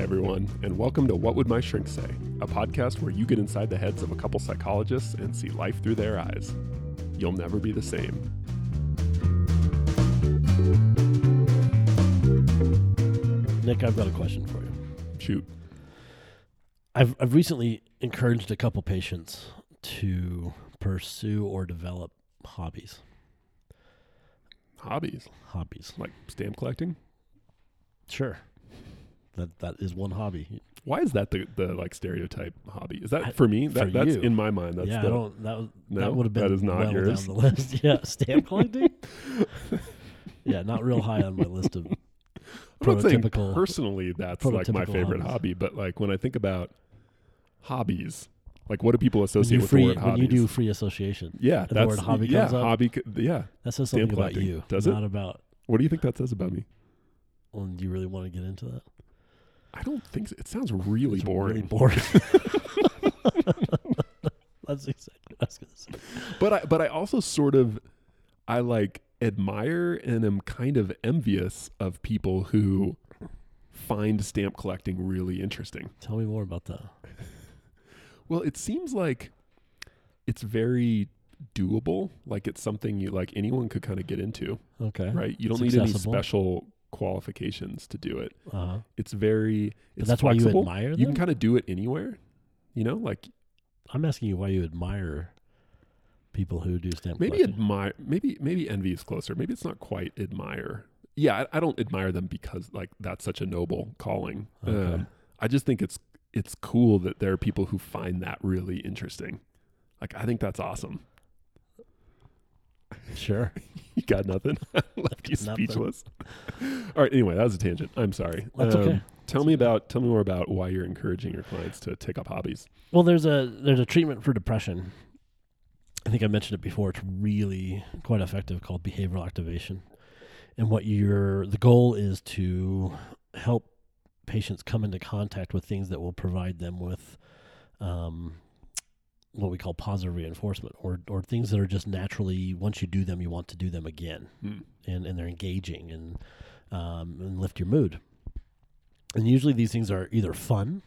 Hi, everyone, and welcome to What Would My Shrink Say, a podcast where you get inside the heads of a couple psychologists and see life through their eyes. You'll never be the same. Nick, I've got a question for you. Shoot. I've I've recently encouraged a couple patients to pursue or develop hobbies. Hobbies, Hobbies. like stamp collecting. Sure. That that is one hobby. Why is that the, the like stereotype hobby? Is that I- for me? for that's you. in my mind. That's yeah, the, I don't that was, No, that would have been that is not well yours. down the list. yeah, stamp collecting? yeah, not real high on my list of I'm not saying personally that's like my favorite hobbies. hobby, but like when I think about hobbies, like what do people associate with free the word when hobbies? you do free association. yeah, the word hobby yeah, comes up. hobby. Yeah, That says something about you. Does it? not about what do you think that says about me? well, do you really want to get into that? I don't think so. it sounds really It's boring. Really boring. That's exactly what I was gonna say. but I but I also sort of I like admire and am kind of envious of people who find stamp collecting really interesting. Tell me more about that. Well, it seems like it's very doable. Like it's something you like anyone could kind of get into, Okay. right? You don't It's need accessible. any special qualifications to do it. Uh-huh. It's very But it's that's why you flexible. admire You can kind of do it anywhere. You know, like I'm asking you why you admire people who do stamp maybe collecting. admire maybe maybe envy is closer maybe it's not quite admire yeah i, I don't admire them because like that's such a noble calling Okay. um, i just think it's it's cool that there are people who find that really interesting like i think that's awesome Sure. you got nothing left you Nothing. speechless all right anyway that was a tangent i'm sorry Um, That's okay. tell me about tell me more about why you're encouraging your clients to take up hobbies Well, there's a there's a treatment for depression. I think I mentioned it before. It's really quite effective called behavioral activation. And what your the goal is to help patients come into contact with things that will provide them with um, what we call positive reinforcement or or things that are just naturally once you do them you want to do them again Hmm. and, and they're engaging and um, and lift your mood. And usually these things are either fun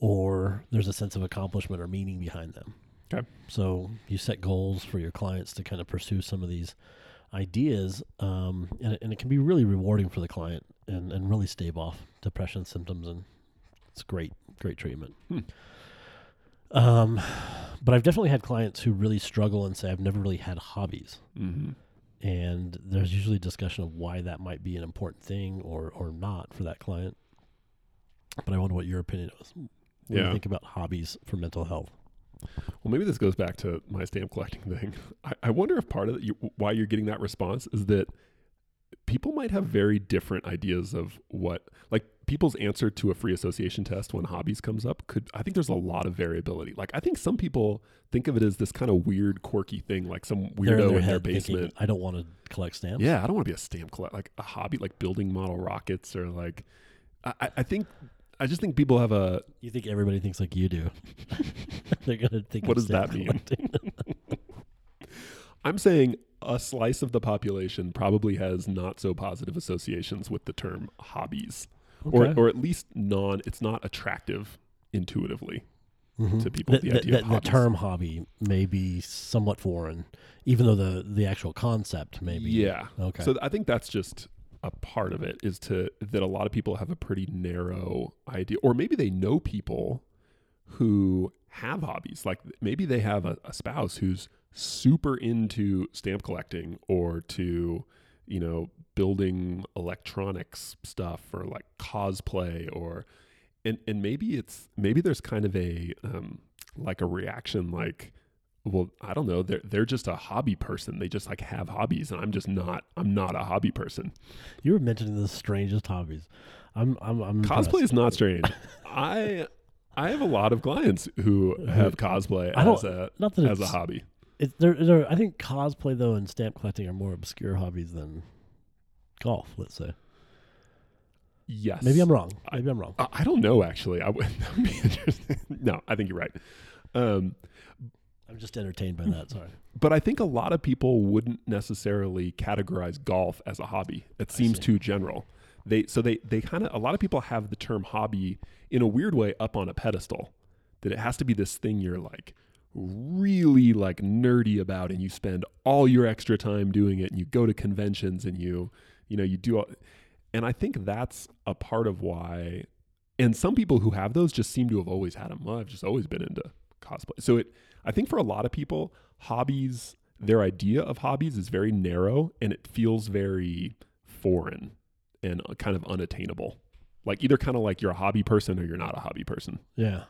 or there's a sense of accomplishment or meaning behind them. Okay. So you set goals for your clients to kind of pursue some of these ideas, um, and, it, and it can be really rewarding for the client and, and really stave off depression symptoms. And it's great, great treatment. Hmm. Um, but I've definitely had clients who really struggle and say, I've never really had hobbies mm-hmm. and there's usually discussion of why that might be an important thing or or not for that client. But I wonder what your opinion is. What do Yeah. you think about hobbies for mental health? Well, maybe this goes back to my stamp collecting thing. I, I wonder if part of it, you, why you're getting that response is that people might have very different ideas of what, like people's answer to a free association test when hobbies comes up. Could I think there's a lot of variability. Like I think some people think of it as this kind of weird, quirky thing, like some They're weirdo in their head thinking, basement. I don't want to collect stamps. Yeah, I don't want to be a stamp collector, like a hobby, like building model rockets or like. I, I- think I just think people have a You think everybody thinks like you do? They're gonna think. What does that mean? I'm saying a slice of the population probably has not so positive associations with the term hobbies, Okay. or at least non. It's not attractive intuitively. Mhm. to people, the idea of the term hobby may be somewhat foreign, even though the the actual concept may be. Yeah. Okay. So th- I think that's just a part of it is to that a lot of people have a pretty narrow idea, or maybe they know people who have hobbies. Like maybe they have a, a spouse who's super into stamp collecting or to, you know, building electronics stuff or like cosplay or and and maybe it's maybe there's kind of a um like a reaction like well i don't know they're they're just a hobby person. They just like have hobbies and i'm just not i'm not a hobby person. You were mentioning the strangest hobbies. I'm I'm, I'm cosplay is not strange. I i have a lot of clients who have cosplay I as a not that as a hobby It, there, there, I think cosplay though and stamp collecting are more obscure hobbies than golf. Let's say. yes Maybe I'm wrong. Maybe I'm wrong. I, I don't know actually i would be interesting no i think you're right um I'm just entertained by that. Sorry. but I think a lot of people wouldn't necessarily categorize golf as a hobby. It seems see. too general. they so they they kind of a lot of people have the term hobby in a weird way up on a pedestal that it has to be this thing you're like really like nerdy about and you spend all your extra time doing it and you go to conventions and you you know you do all, and I think that's a part of why and some people who have those just seem to have always had them. Well, I've just always been into cosplay. So it I think for a lot of people hobbies their idea of hobbies is very narrow and it feels very foreign and uh, kind of unattainable. Like either kind of like you're a hobby person or you're not a hobby person. Yeah.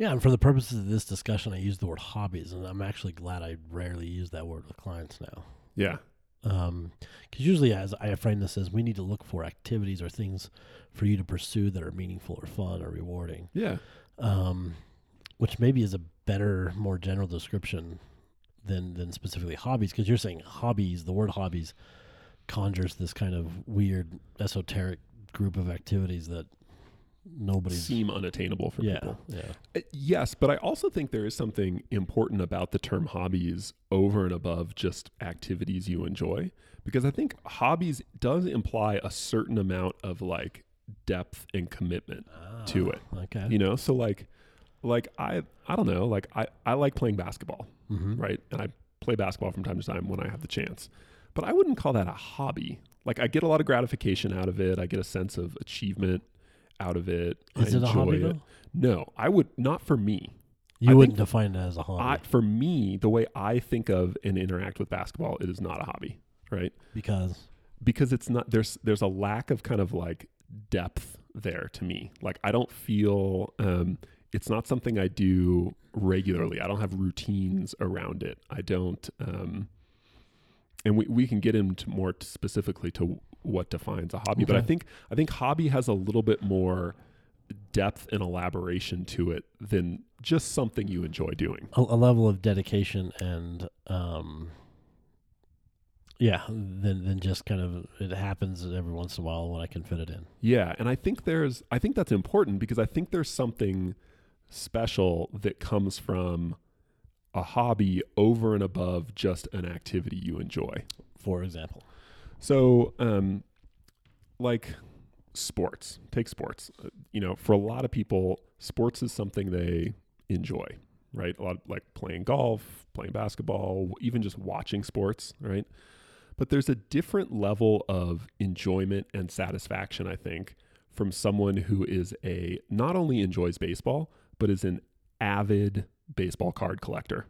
Yeah, and for the purposes of this discussion, I use the word hobbies, and I'm actually glad I rarely use that word with clients now. Yeah. Um, because usually, as I frame this as, we need to look for activities or things for you to pursue that are meaningful or fun or rewarding. Yeah. Um, which maybe is a better, more general description than than specifically hobbies. Because you're saying hobbies, the word hobbies conjures this kind of weird, esoteric group of activities that nobody's Seem unattainable for yeah, people. yeah. Uh, Yes, but I also think there is something important about the term hobbies over and above just activities you enjoy because I think hobbies does imply a certain amount of like depth and commitment to Ah, it. Okay. You know, so like like I I don't know, like I I like playing basketball, mm-hmm. right? And I play basketball from time to time when I have the chance. But I wouldn't call that a hobby. Like I get a lot of gratification out of it. I get a sense of achievement out of it. Is I it a hobby it. though? No, I would not for me. You I wouldn't define it as a hobby I, for me, the way I think of and interact with basketball, it is not a hobby, right? because Because it's not there's there's a lack of kind of like depth there to me. Like I don't feel um, it's not something I do regularly. I don't have routines around it. I don't. Um, and we, we can get into more specifically to what defines a hobby, but I think I think hobby has a little bit more depth and elaboration to it than just something you enjoy doing. a, a level of dedication and um yeah than than just kind of it happens every once in a while when I can fit it in. Yeah, and I think there's I think that's important because I think there's something special that comes from a hobby over and above just an activity you enjoy. For example, So, um like sports, take sports. Uh, You know, for a lot of people, sports is something they enjoy, right? A lot of, like playing golf, playing basketball, even just watching sports, right? But there's a different level of enjoyment and satisfaction, I think, from someone who is a not only enjoys baseball, but is an avid baseball card collector.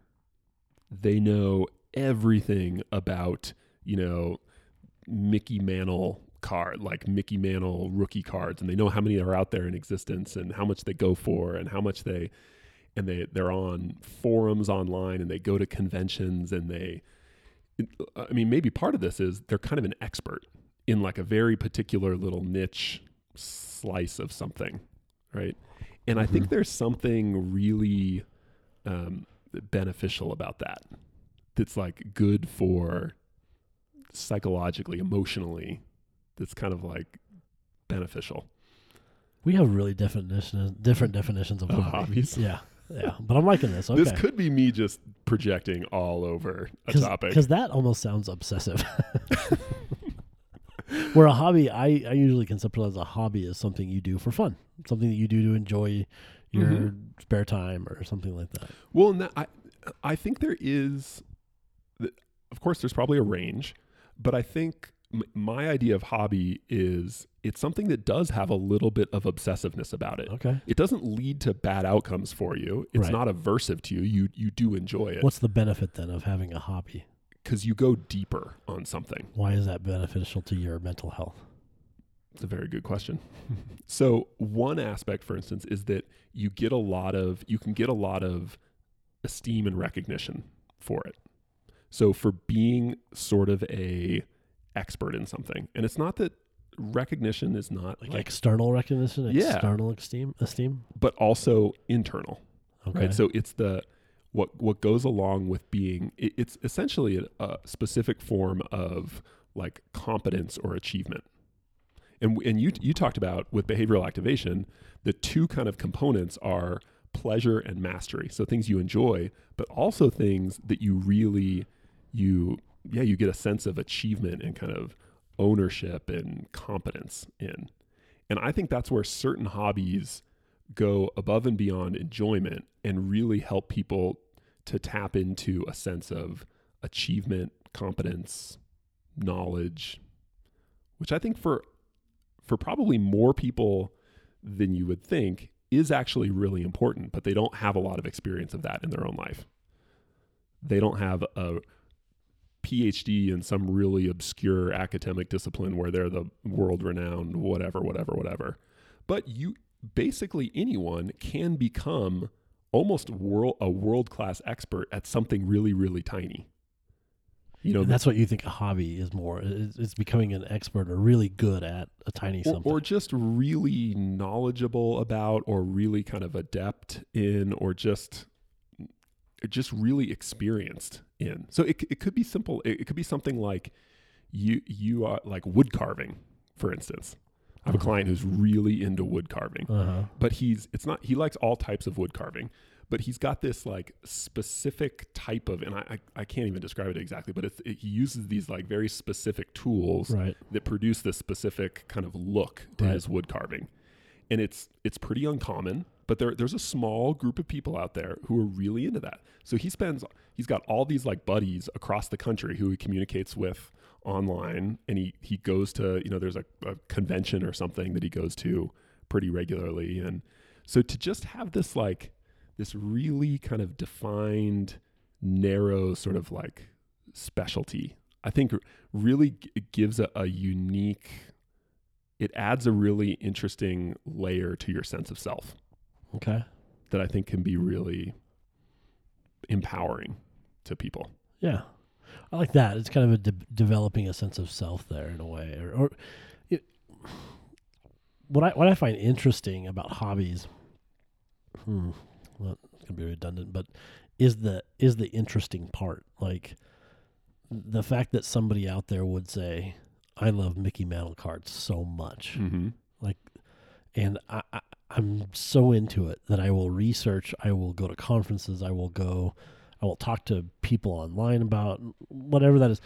They know everything about, you know, Mickey Mantle card, like Mickey Mantle rookie cards, and they know how many are out there in existence and how much they go for and how much they and they they're on forums online and they go to conventions and they I mean maybe part of this is they're kind of an expert in like a very particular little niche slice of something, right? And I think Mhm. there's something really um, beneficial about that. That's like good for psychologically, emotionally. That's kind of like beneficial. we have really definitions different definitions of hobby. hobbies. Yeah, yeah. But I'm liking this. Okay. This could be me just projecting all over a topic. because that almost sounds obsessive. Where a hobby, I, I usually conceptualize a hobby as something you do for fun, something that you do to enjoy your Mhm. spare time or something like that. Well, and that, I I think there is, of course, there's probably a range, but I think m- my idea of hobby is it's something that does have a little bit of obsessiveness about it. Okay. It doesn't lead to bad outcomes for you. It's Right. not aversive to you. You you do enjoy it What's the benefit then of having a hobby? because you go deeper on something. Why is that beneficial to your mental health? It's a very good question. so one aspect, for instance, is that you get a lot of you can get a lot of esteem and recognition for it. So for being sort of a expert in something, and it's not that recognition is not Like, like, external recognition, Yeah. external esteem, esteem. but also internal, Okay. right? So it's the what what goes along with being. It, it's essentially a, a specific form of like competence or achievement. And and you you talked about with behavioral activation, the two kind of components are pleasure and mastery. So things you enjoy, but also things that you really you yeah, you get a sense of achievement and kind of ownership and competence in. And I think that's where certain hobbies go above and beyond enjoyment and really help people to tap into a sense of achievement, competence, knowledge, which I think for for probably more people than you would think is actually really important, but they don't have a lot of experience of that in their own life. They don't have a PhD in some really obscure academic discipline where they're the world renowned, whatever, whatever, whatever. But you basically anyone can become almost world a world class expert at something really, really tiny. You know, and that's what you think a hobby is more. It's, it's becoming an expert or really good at a tiny or, something, or just really knowledgeable about, or really kind of adept in, or just just really experienced in. So it, it could be simple. It, it could be something like you you are like wood carving, for instance. I have a uh-huh. client who's really into wood carving, uh-huh. but he's it's not he likes all types of wood carving, but he's got this like specific type of and I I, I can't even describe it exactly, but it, he uses these like very specific tools right. that produce this specific kind of look to right. his wood carving, and it's it's pretty uncommon but there, there's a small group of people out there who are really into that. So he spends, he's got all these like buddies across the country who he communicates with online, and he he goes to, you know, there's a, a convention or something that he goes to pretty regularly, and so to just have this like this really kind of defined, narrow sort of like specialty, I think really gives a, a unique it adds a really interesting layer to your sense of self. Okay. That I think can be really empowering to people. Yeah. I like that. It's kind of a de- developing a sense of self there in a way, or, or it, what I what I find interesting about hobbies. Hmm, well, it's gonna be redundant, but is the is the interesting part like the fact that somebody out there would say, "I love Mickey Mantle cards so much," mm-hmm. like, and I, I I'm so into it that I will research, I will go to conferences, I will go, I will talk to people online about whatever that is.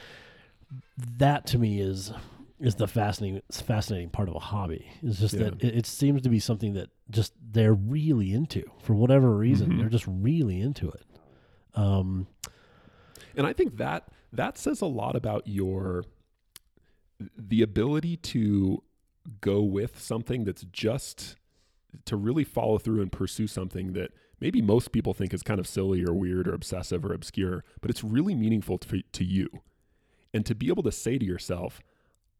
That to me is is the fascinating fascinating part of a hobby. It's just yeah. that it, it, seems to be something that just they're really into for whatever reason. Mm-hmm. They're just really into it. Um, and I think that that says a lot about your the ability to go with something that's just to really follow through and pursue something that maybe most people think is kind of silly or weird or obsessive or obscure, but it's really meaningful to, to you. And to be able to say to yourself,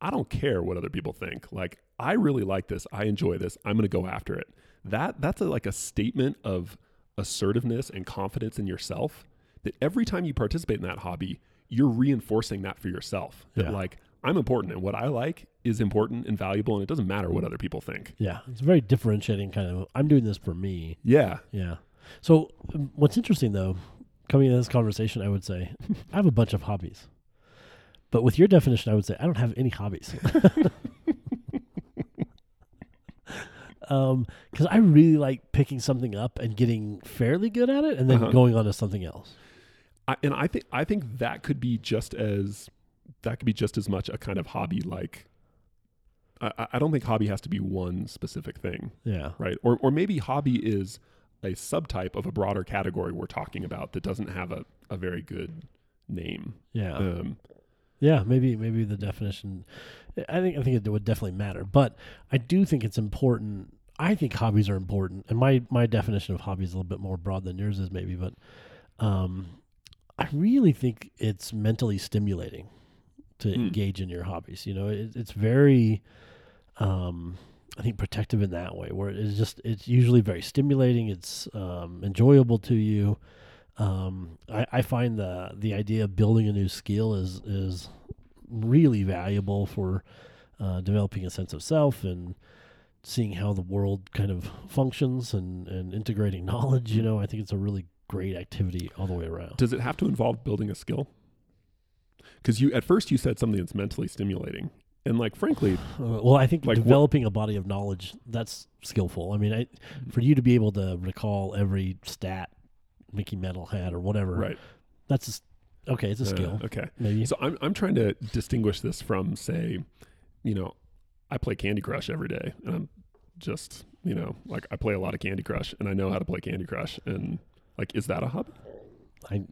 I don't care what other people think. Like, I really like this. I enjoy this. I'm going to go after it. That that's a, like a statement of assertiveness and confidence in yourself that every time you participate in that hobby, you're reinforcing that for yourself. That like I'm important and what I like is important and valuable and it doesn't matter what other people think. Yeah. It's a very differentiating kind of I'm doing this for me. Yeah. Yeah. So um, what's interesting though, coming into this conversation, I would say I have a bunch of hobbies. But with your definition, I would say I don't have any hobbies. um, because I really like picking something up and getting fairly good at it, and then uh-huh. going on to something else. I, and I think I think that could be just as that could be just as much a kind of hobby like I, I don't think hobby has to be one specific thing. Yeah. Right. Or or maybe hobby is a subtype of a broader category we're talking about that doesn't have a, a very good name. Yeah. Um, yeah, maybe maybe the definition I think I think it would definitely matter. But I do think it's important I think hobbies are important. And my my definition of hobby is a little bit more broad than yours is maybe, but um I really think it's mentally stimulating to mm. engage in your hobbies. You know, it, it's very, um, I think, protective in that way, where it's just it's usually very stimulating. It's um, enjoyable to you. Um, I, I find the the idea of building a new skill is is really valuable for uh, developing a sense of self and seeing how the world kind of functions and, and integrating knowledge. You know, I think it's a really great activity all the way around. Does it have to involve building a skill? Because you at first you said something that's mentally stimulating, and like frankly, uh, well, I think like developing what, a body of knowledge that's skillful. I mean, I, for you to be able to recall every stat Mickey Mantle had or whatever, right? That's Okay, it's a Uh, skill. okay. Maybe. So I'm I'm trying to distinguish this from say, you know, I play Candy Crush every day, and I'm just you know like I play a lot of Candy Crush, and I know how to play Candy Crush, and like is that a hobby? I,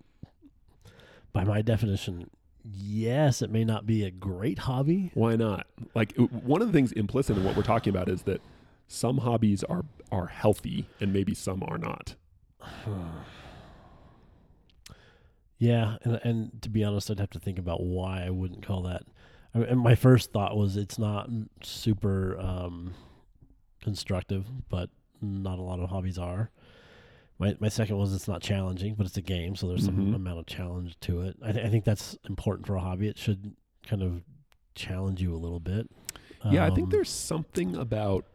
by my definition, yes, it may not be a great hobby. Why not? Like one of the things implicit in what we're talking about is that some hobbies are are healthy, and maybe some are not. Yeah, and and to be honest, I'd have to think about why I wouldn't call that. I mean, and my first thought was it's not super um, constructive, but not a lot of hobbies are. My my second was it's not challenging, but it's a game, so there's some amount of challenge to it. I, th- I think that's important for a hobby. It should kind of challenge you a little bit. Yeah, I think Um, there's something about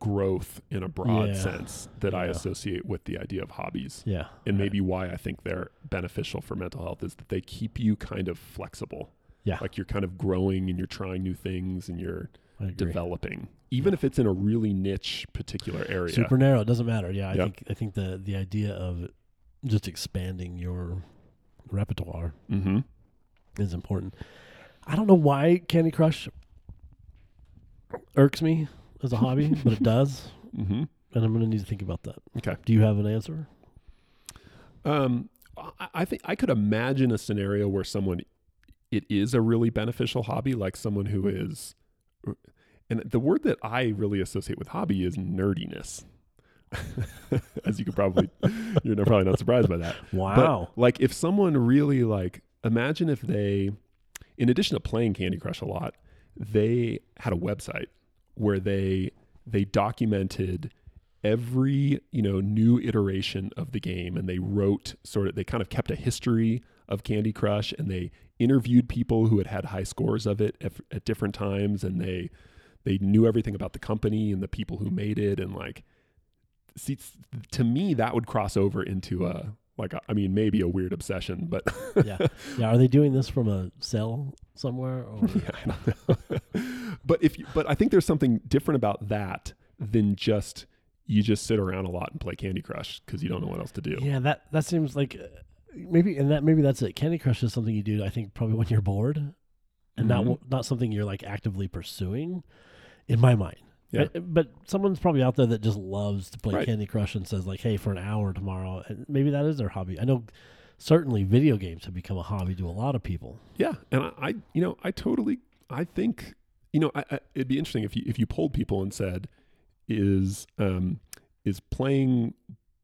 growth in a broad Yeah. sense that I associate with the idea of hobbies. yeah, And I- maybe why I think they're beneficial for mental health is that they keep you kind of flexible. Yeah. Like you're kind of growing and you're trying new things and you're developing. Even if it's in a really niche particular area. super narrow. It doesn't matter. Yeah, I think I think the the idea of just expanding your repertoire Mm-hmm. is important. I don't know why Candy Crush irks me as a hobby, but it does, Mm-hmm. and I'm going to need to think about that. Okay. Do you have an answer? Um, I, I think I could imagine a scenario where someone, it is a really beneficial hobby, like someone who is, and the word that I really associate with hobby is nerdiness. As you could probably, you're probably not surprised by that. Wow. But like, if someone really like, imagine if they, in addition to playing Candy Crush a lot, they had a website where they they documented every you know new iteration of the game and they wrote sort of they kind of kept a history of Candy Crush and they interviewed people who had had high scores of it at, at different times and they they knew everything about the company and the people who made it and like see to me that would cross over into a like a, I mean maybe a weird obsession but yeah. Yeah. Are they doing this from a cell somewhere? Or? yeah, I don't know. but if you, but I think there's something different about that than just you just sit around a lot and play Candy Crush because you don't know what else to do. yeah. That that seems like uh, maybe, and that maybe that's it. Candy Crush is something you do. I think probably when you're bored, and not Mhm. not something you're like actively pursuing. In my mind. Yeah. Uh, But someone's probably out there that just loves to play Right. Candy Crush and says like, "Hey, for an hour tomorrow," and maybe that is their hobby. I know certainly video games have become a hobby to a lot of people. Yeah, and I, I you know, I totally, I think, you know, I, I, it'd be interesting if you if you polled people and said, is um is playing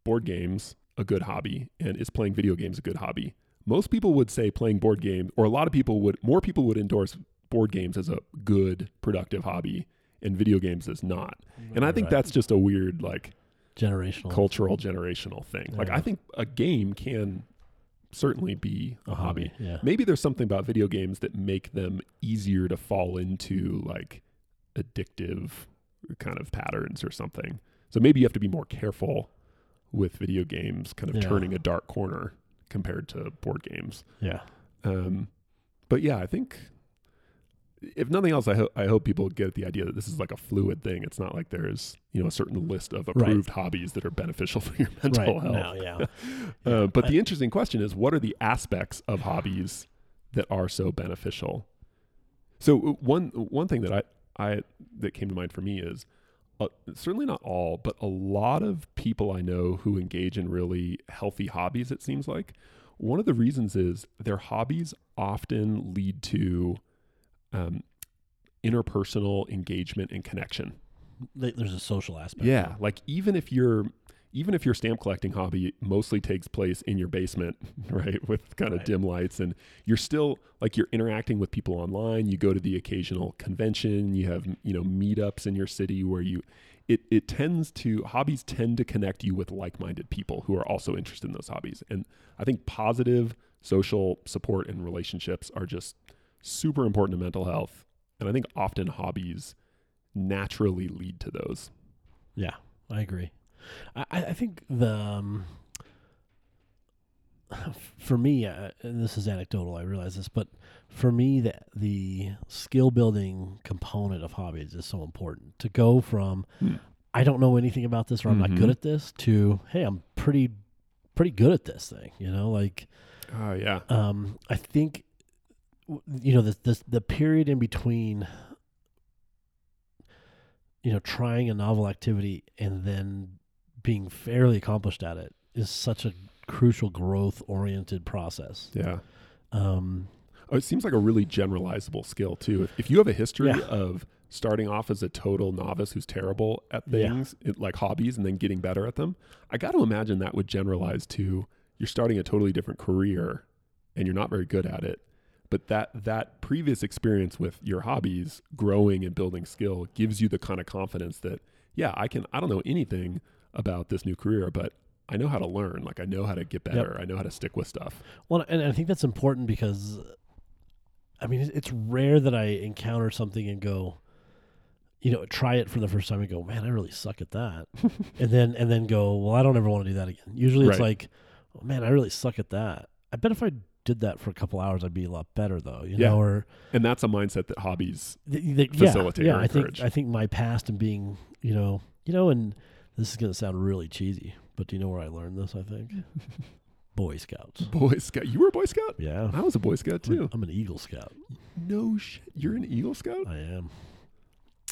board games a good hobby and is playing video games a good hobby? Most people would say playing board games, or a lot of people would, more people would endorse board games as a good, productive hobby, and video games is not. And I think Right. that's just a weird, like, generational. cultural generational thing. Like, I think a game can certainly be a, hobby. Yeah. Maybe there's something about video games that make them easier to fall into like addictive kind of patterns or something. So maybe you have to be more careful with video games kind of Yeah. turning a dark corner compared to board games. Yeah. Um, but yeah, I think if nothing else, I, ho- I hope people get the idea that this is like a fluid thing. It's not like there's you know a certain list of Right. approved hobbies that are beneficial for your mental right. health. Now, yeah. Uh, but I- the interesting question is, what are the aspects of hobbies that are so beneficial? So uh, one one thing that I I that came to mind for me is uh, certainly not all, but a lot of people I know who engage in really healthy hobbies. It seems like one of the reasons is their hobbies often lead to um, interpersonal engagement and connection. There's a social aspect. Yeah, like even if your even if your stamp collecting hobby mostly takes place in your basement, right, with kind of Right. dim lights, and you're still like you're interacting with people online. You go to the occasional convention. You have you know meetups in your city where you. It, it tends to hobbies tend to connect you with like-minded people who are also interested in those hobbies and i think positive social support and relationships are just super important to mental health and i think often hobbies naturally lead to those Yeah, I agree. I, I think the um, for me, uh, and this is anecdotal. I realize this, but for me, the the skill building component of hobbies is so important. To go from Hmm. I don't know anything about this or I'm not Mhm. good at this to hey, I'm pretty pretty good at this thing. You know, like Oh yeah. Um, I think you know the the the period in between you know trying a novel activity and then being fairly accomplished at it is such a crucial growth oriented process. Yeah. Um, Oh, it seems like a really generalizable skill too. If, if you have a history Yeah. of starting off as a total novice who's terrible at Yeah. things it, like hobbies and then getting better at them, I got to imagine that would generalize to you're starting a totally different career and you're not very good at it. But that that previous experience with your hobbies, growing and building skill, gives you the kind of confidence that yeah, I can. I don't know anything about this new career, but I know how to learn. Like I know how to get better. I know how to stick with stuff. Well, and I think that's important because, I mean, it's rare that I encounter something and go, you know, try it for the first time and go, man, I really suck at that, and then and then go, well, I don't ever want to do that again. Usually, it's Right. like, oh, man, I really suck at that. I bet if I did that for a couple hours, I'd be a lot better, though. You Yeah. know, or And that's a mindset that hobbies th- th- Facilitate yeah. or I think. I think my past and being, you know, you know, and this is gonna sound really cheesy, but do you know where I learned this? I think Boy Scouts. Boy Scout. You were a Boy Scout? Yeah, I was a Boy Scout too. I'm an Eagle Scout. No shit. You're an Eagle Scout? I am.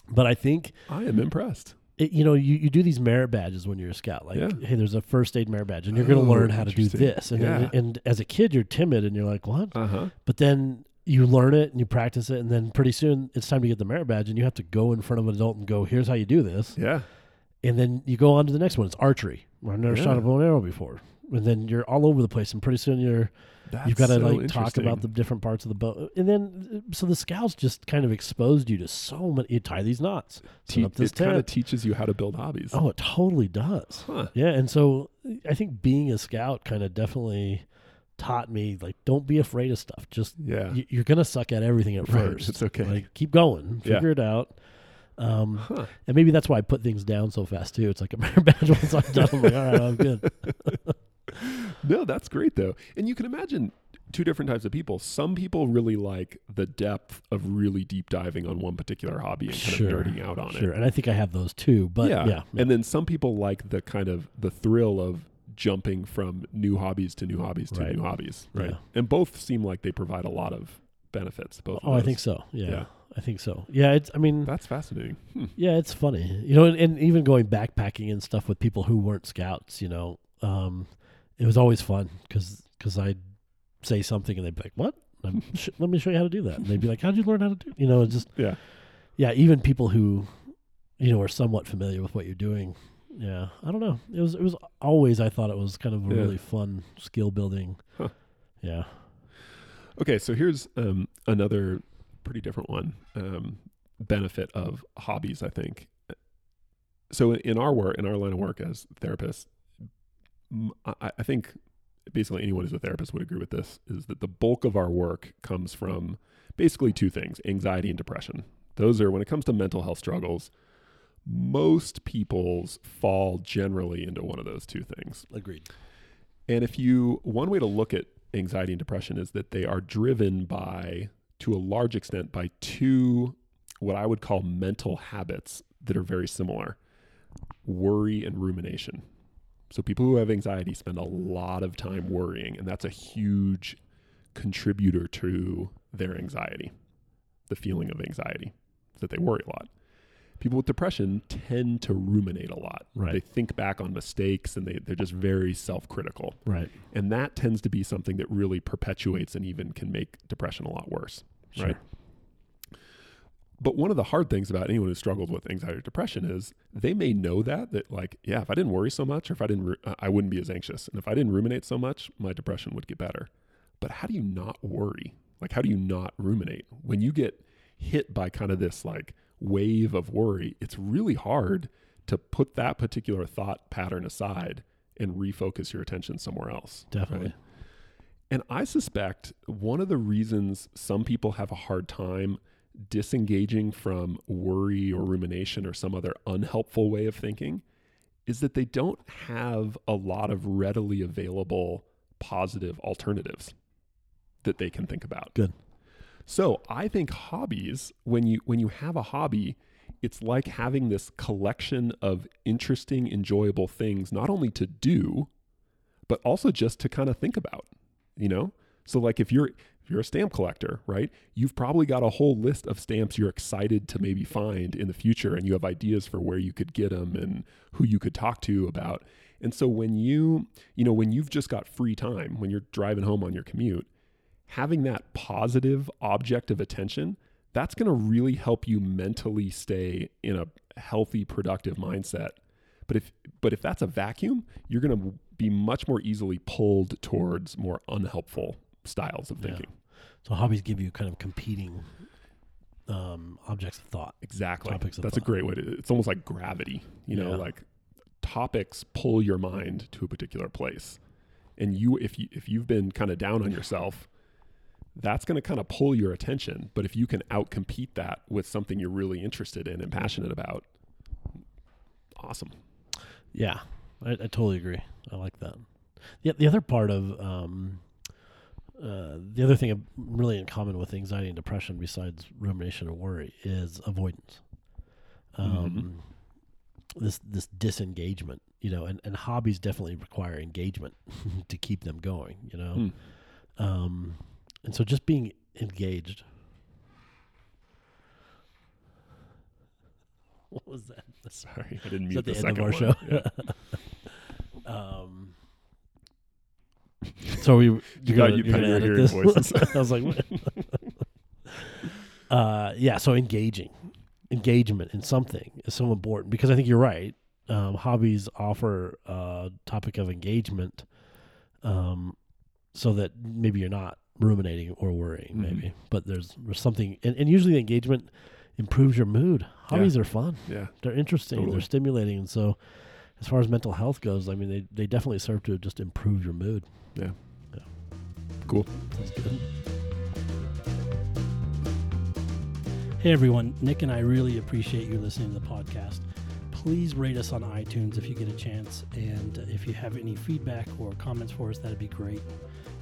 But I think I am impressed. It, you know you, you do these merit badges when you're a scout. Like, Yeah. hey, there's a first aid merit badge, and you're going to Oh, learn how to do this. And, Yeah. and and as a kid, you're timid, and you're like, what? Uh huh. But then you learn it and you practice it, and then pretty soon it's time to get the merit badge, and you have to go in front of an adult and go, here's how you do this. Yeah. And then you go on to the next one. It's archery. I've never shot a bow and arrow before. And then you're all over the place, and pretty soon you're That's you've got to so like talk about the different parts of the boat, And then so the scouts just kind of exposed you to so many. You tie these knots, set Te- up this it kind of teaches you how to build hobbies. Oh, it totally does. Huh. Yeah, and so I think being a scout kind of definitely taught me like don't be afraid of stuff. Just Yeah. y- you're gonna suck at everything at Right, first. it's okay. Like keep going, Yeah. figure it out. Um, Huh. and maybe that's why I put things down so fast too. It's like a merit badge once I'm done. I'm like, all right, I'm good. No, that's great though. And you can imagine two different types of people. Some people really like the depth of really deep diving on one particular hobby and kind Sure, of nerding out on Sure, it. Sure. And I think I have those too. But yeah, yeah, And then some people like the kind of the thrill of jumping from new hobbies to new hobbies to Right. new hobbies. Right. Yeah. And both seem like they provide a lot of benefits. Both. Oh, I think so. Yeah, Yeah. I think so. Yeah, it's. I mean, That's fascinating. Hmm. yeah, it's funny. You know, and, and even going backpacking and stuff with people who weren't scouts. You know, um, it was always fun because because I'd say something and they'd be like, "What? Sh- let me show you how to do that." And they'd be like, "How'd you learn how to do?" It? You know, it's just Yeah. yeah. Even people who, you know, are somewhat familiar with what you're doing. Yeah, I don't know. It was it was always I thought it was kind of a Yeah. really fun skill building. Huh. Yeah. Okay, so here's um, another pretty different one um, benefit of hobbies. I think. So in our work, in our line of work as therapists, I, I think basically anyone who's a therapist would agree with this: is that the bulk of our work comes from basically two things: anxiety and depression. Those are when it comes to mental health struggles. Most people's fall generally into one of those two things. Agreed. And if you, one way to look at anxiety and depression is that they are driven by, to a large extent, by two, what I would call mental habits that are very similar worry and rumination. So people who have anxiety spend a lot of time worrying, and that's a huge contributor to their anxiety, the feeling of anxiety, that they worry a lot. People with depression tend to ruminate a lot. Right. They think back on mistakes and they, they're just very self critical. Right. And that tends to be something that really perpetuates and even can make depression a lot worse. Sure. Right. But one of the hard things about anyone who struggles with anxiety or depression is they may know that that like yeah if I didn't worry so much or if I didn't ru- uh, I wouldn't be as anxious and if I didn't ruminate so much my depression would get better. But how do you not worry? Like how do you not ruminate when you get hit by kind of this like wave of worry? It's really hard to put that particular thought pattern aside and refocus your attention somewhere else. Definitely. right? And I suspect one of the reasons some people have a hard time disengaging from worry or rumination or some other unhelpful way of thinking is that they don't have a lot of readily available positive alternatives that they can think about. Good. So, I think hobbies when you when you have a hobby, it's like having this collection of interesting enjoyable things not only to do but also just to kind of think about you know? So like if you're if you're a stamp collector, right? You've probably got a whole list of stamps you're excited to maybe find in the future and you have ideas for where you could get them and who you could talk to about. And so when you, you know, when you've just got free time, when you're driving home on your commute, having that positive object of attention, that's going to really help you mentally stay in a healthy productive mindset. But if but if that's a vacuum, you're going to be much more easily pulled towards more unhelpful styles of Yeah. thinking. So hobbies give you kind of competing um, objects of thought. Exactly. Topics That's a great way to. It's almost like gravity. You know, Yeah. like topics pull your mind to a particular place, and you if you if you've been kind of down on yourself, that's going to kind of pull your attention. But if you can outcompete that with something you're really interested in and passionate about, awesome. Yeah, I, I totally agree. I like that. The, the other part of um, uh, the other thing really in common with anxiety and depression, besides rumination and worry, is avoidance. Um, This this disengagement, you know, and, and hobbies definitely require engagement to keep them going, you know. Hmm. Um, and so just being engaged. What was that? Sorry, I didn't mute the, the, end of second our one. show? Yeah. um, so we you got- you got your hearing voices. I was like, uh, yeah. So engaging, engagement in something is so important because I think you're right. Um, hobbies offer a topic of engagement, um, so that maybe you're not ruminating or worrying, Mhm. maybe, but there's there's something, and, and usually the engagement improves your mood. Hobbies are fun yeah. they're interesting Totally. they're stimulating and so as far as mental health goes i mean they, they definitely serve to just improve your mood Yeah. yeah Cool. that's good Hey everyone, Nick and I really appreciate you listening to the podcast. Please rate us on iTunes if you get a chance. And if you have any feedback or comments for us, that'd be great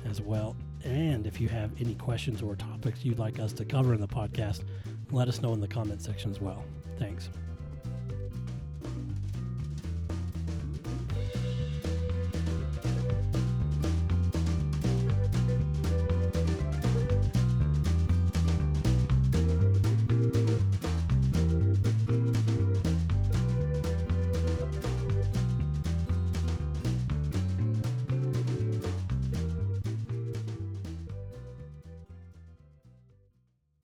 as well. And if you have any questions or topics you'd like us to cover in the podcast, let us know in the comment section as well. Thanks.